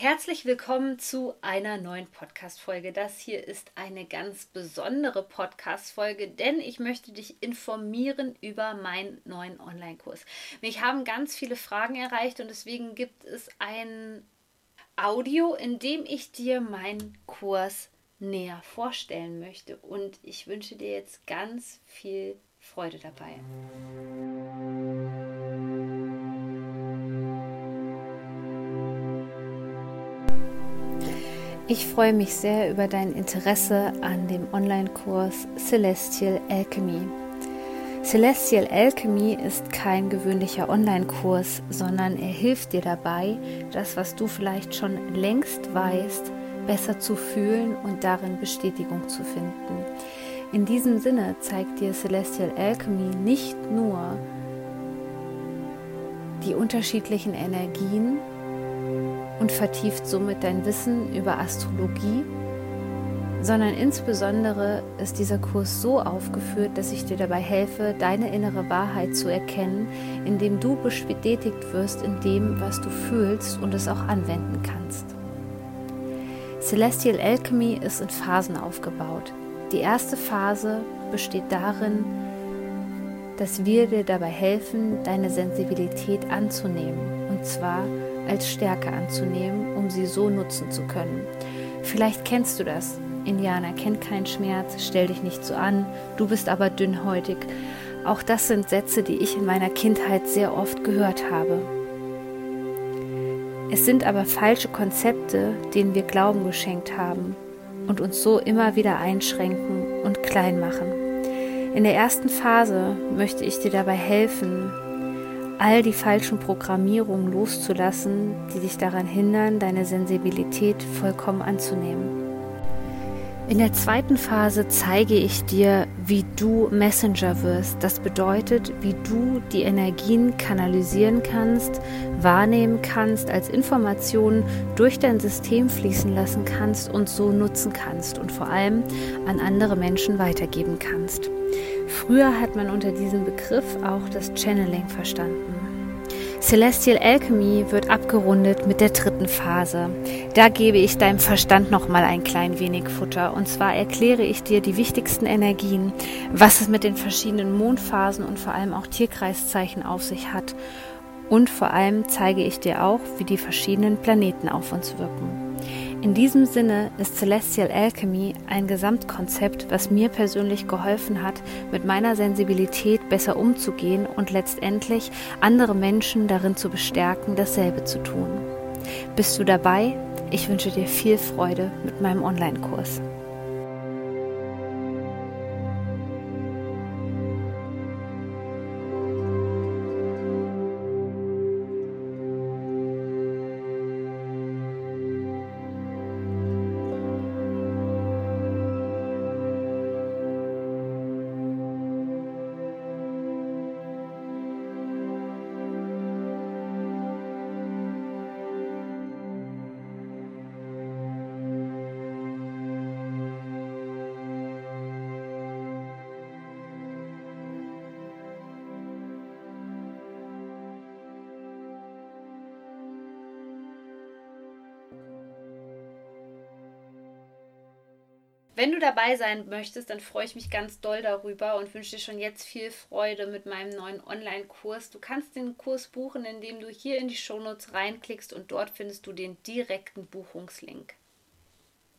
Herzlich willkommen zu einer neuen Podcast-Folge. Das hier ist eine ganz besondere Podcast-Folge, denn ich möchte dich informieren über meinen neuen Online-Kurs. Mich haben ganz viele Fragen erreicht und deswegen gibt es ein Audio, in dem ich dir meinen Kurs näher vorstellen möchte. Und ich wünsche dir jetzt ganz viel Freude dabei. Ich freue mich sehr über dein Interesse an dem Online-Kurs Celestial Alchemy. Celestial Alchemy ist kein gewöhnlicher Online-Kurs, sondern er hilft dir dabei, das, was du vielleicht schon längst weißt, besser zu fühlen und darin Bestätigung zu finden. In diesem Sinne zeigt dir Celestial Alchemy nicht nur die unterschiedlichen Energien, und vertieft somit dein Wissen über Astrologie, sondern insbesondere ist dieser Kurs so aufgeführt, dass ich dir dabei helfe, deine innere Wahrheit zu erkennen, indem du bestätigt wirst in dem, was du fühlst und es auch anwenden kannst. Celestial Alchemy ist in Phasen aufgebaut. Die erste Phase besteht darin, dass wir dir dabei helfen, deine Sensibilität anzunehmen. Und zwar als Stärke anzunehmen, um sie so nutzen zu können. Vielleicht kennst du das. Indianer kennt keinen Schmerz, stell dich nicht so an, du bist aber dünnhäutig. Auch das sind Sätze, die ich in meiner Kindheit sehr oft gehört habe. Es sind aber falsche Konzepte, denen wir Glauben geschenkt haben und uns so immer wieder einschränken und klein machen. In der ersten Phase möchte ich dir dabei helfen, all die falschen Programmierungen loszulassen, die dich daran hindern, deine Sensibilität vollkommen anzunehmen. In der zweiten Phase zeige ich dir, wie du Messenger wirst. Das bedeutet, wie du die Energien kanalisieren kannst, wahrnehmen kannst, als Informationen durch dein System fließen lassen kannst und so nutzen kannst und vor allem an andere Menschen weitergeben kannst. Früher hat man unter diesem Begriff auch das Channeling verstanden. Celestial Alchemy wird abgerundet mit der dritten Phase. Da gebe ich deinem Verstand noch mal ein klein wenig Futter und zwar erkläre ich dir die wichtigsten Energien, was es mit den verschiedenen Mondphasen und vor allem auch Tierkreiszeichen auf sich hat und vor allem zeige ich dir auch, wie die verschiedenen Planeten auf uns wirken. In diesem Sinne ist Celestial Alchemy ein Gesamtkonzept, was mir persönlich geholfen hat, mit meiner Sensibilität besser umzugehen und letztendlich andere Menschen darin zu bestärken, dasselbe zu tun. Bist du dabei? Ich wünsche dir viel Freude mit meinem Online-Kurs. Wenn du dabei sein möchtest, dann freue ich mich ganz doll darüber und wünsche dir schon jetzt viel Freude mit meinem neuen Online-Kurs. Du kannst den Kurs buchen, indem du hier in die Shownotes reinklickst und dort findest du den direkten Buchungslink.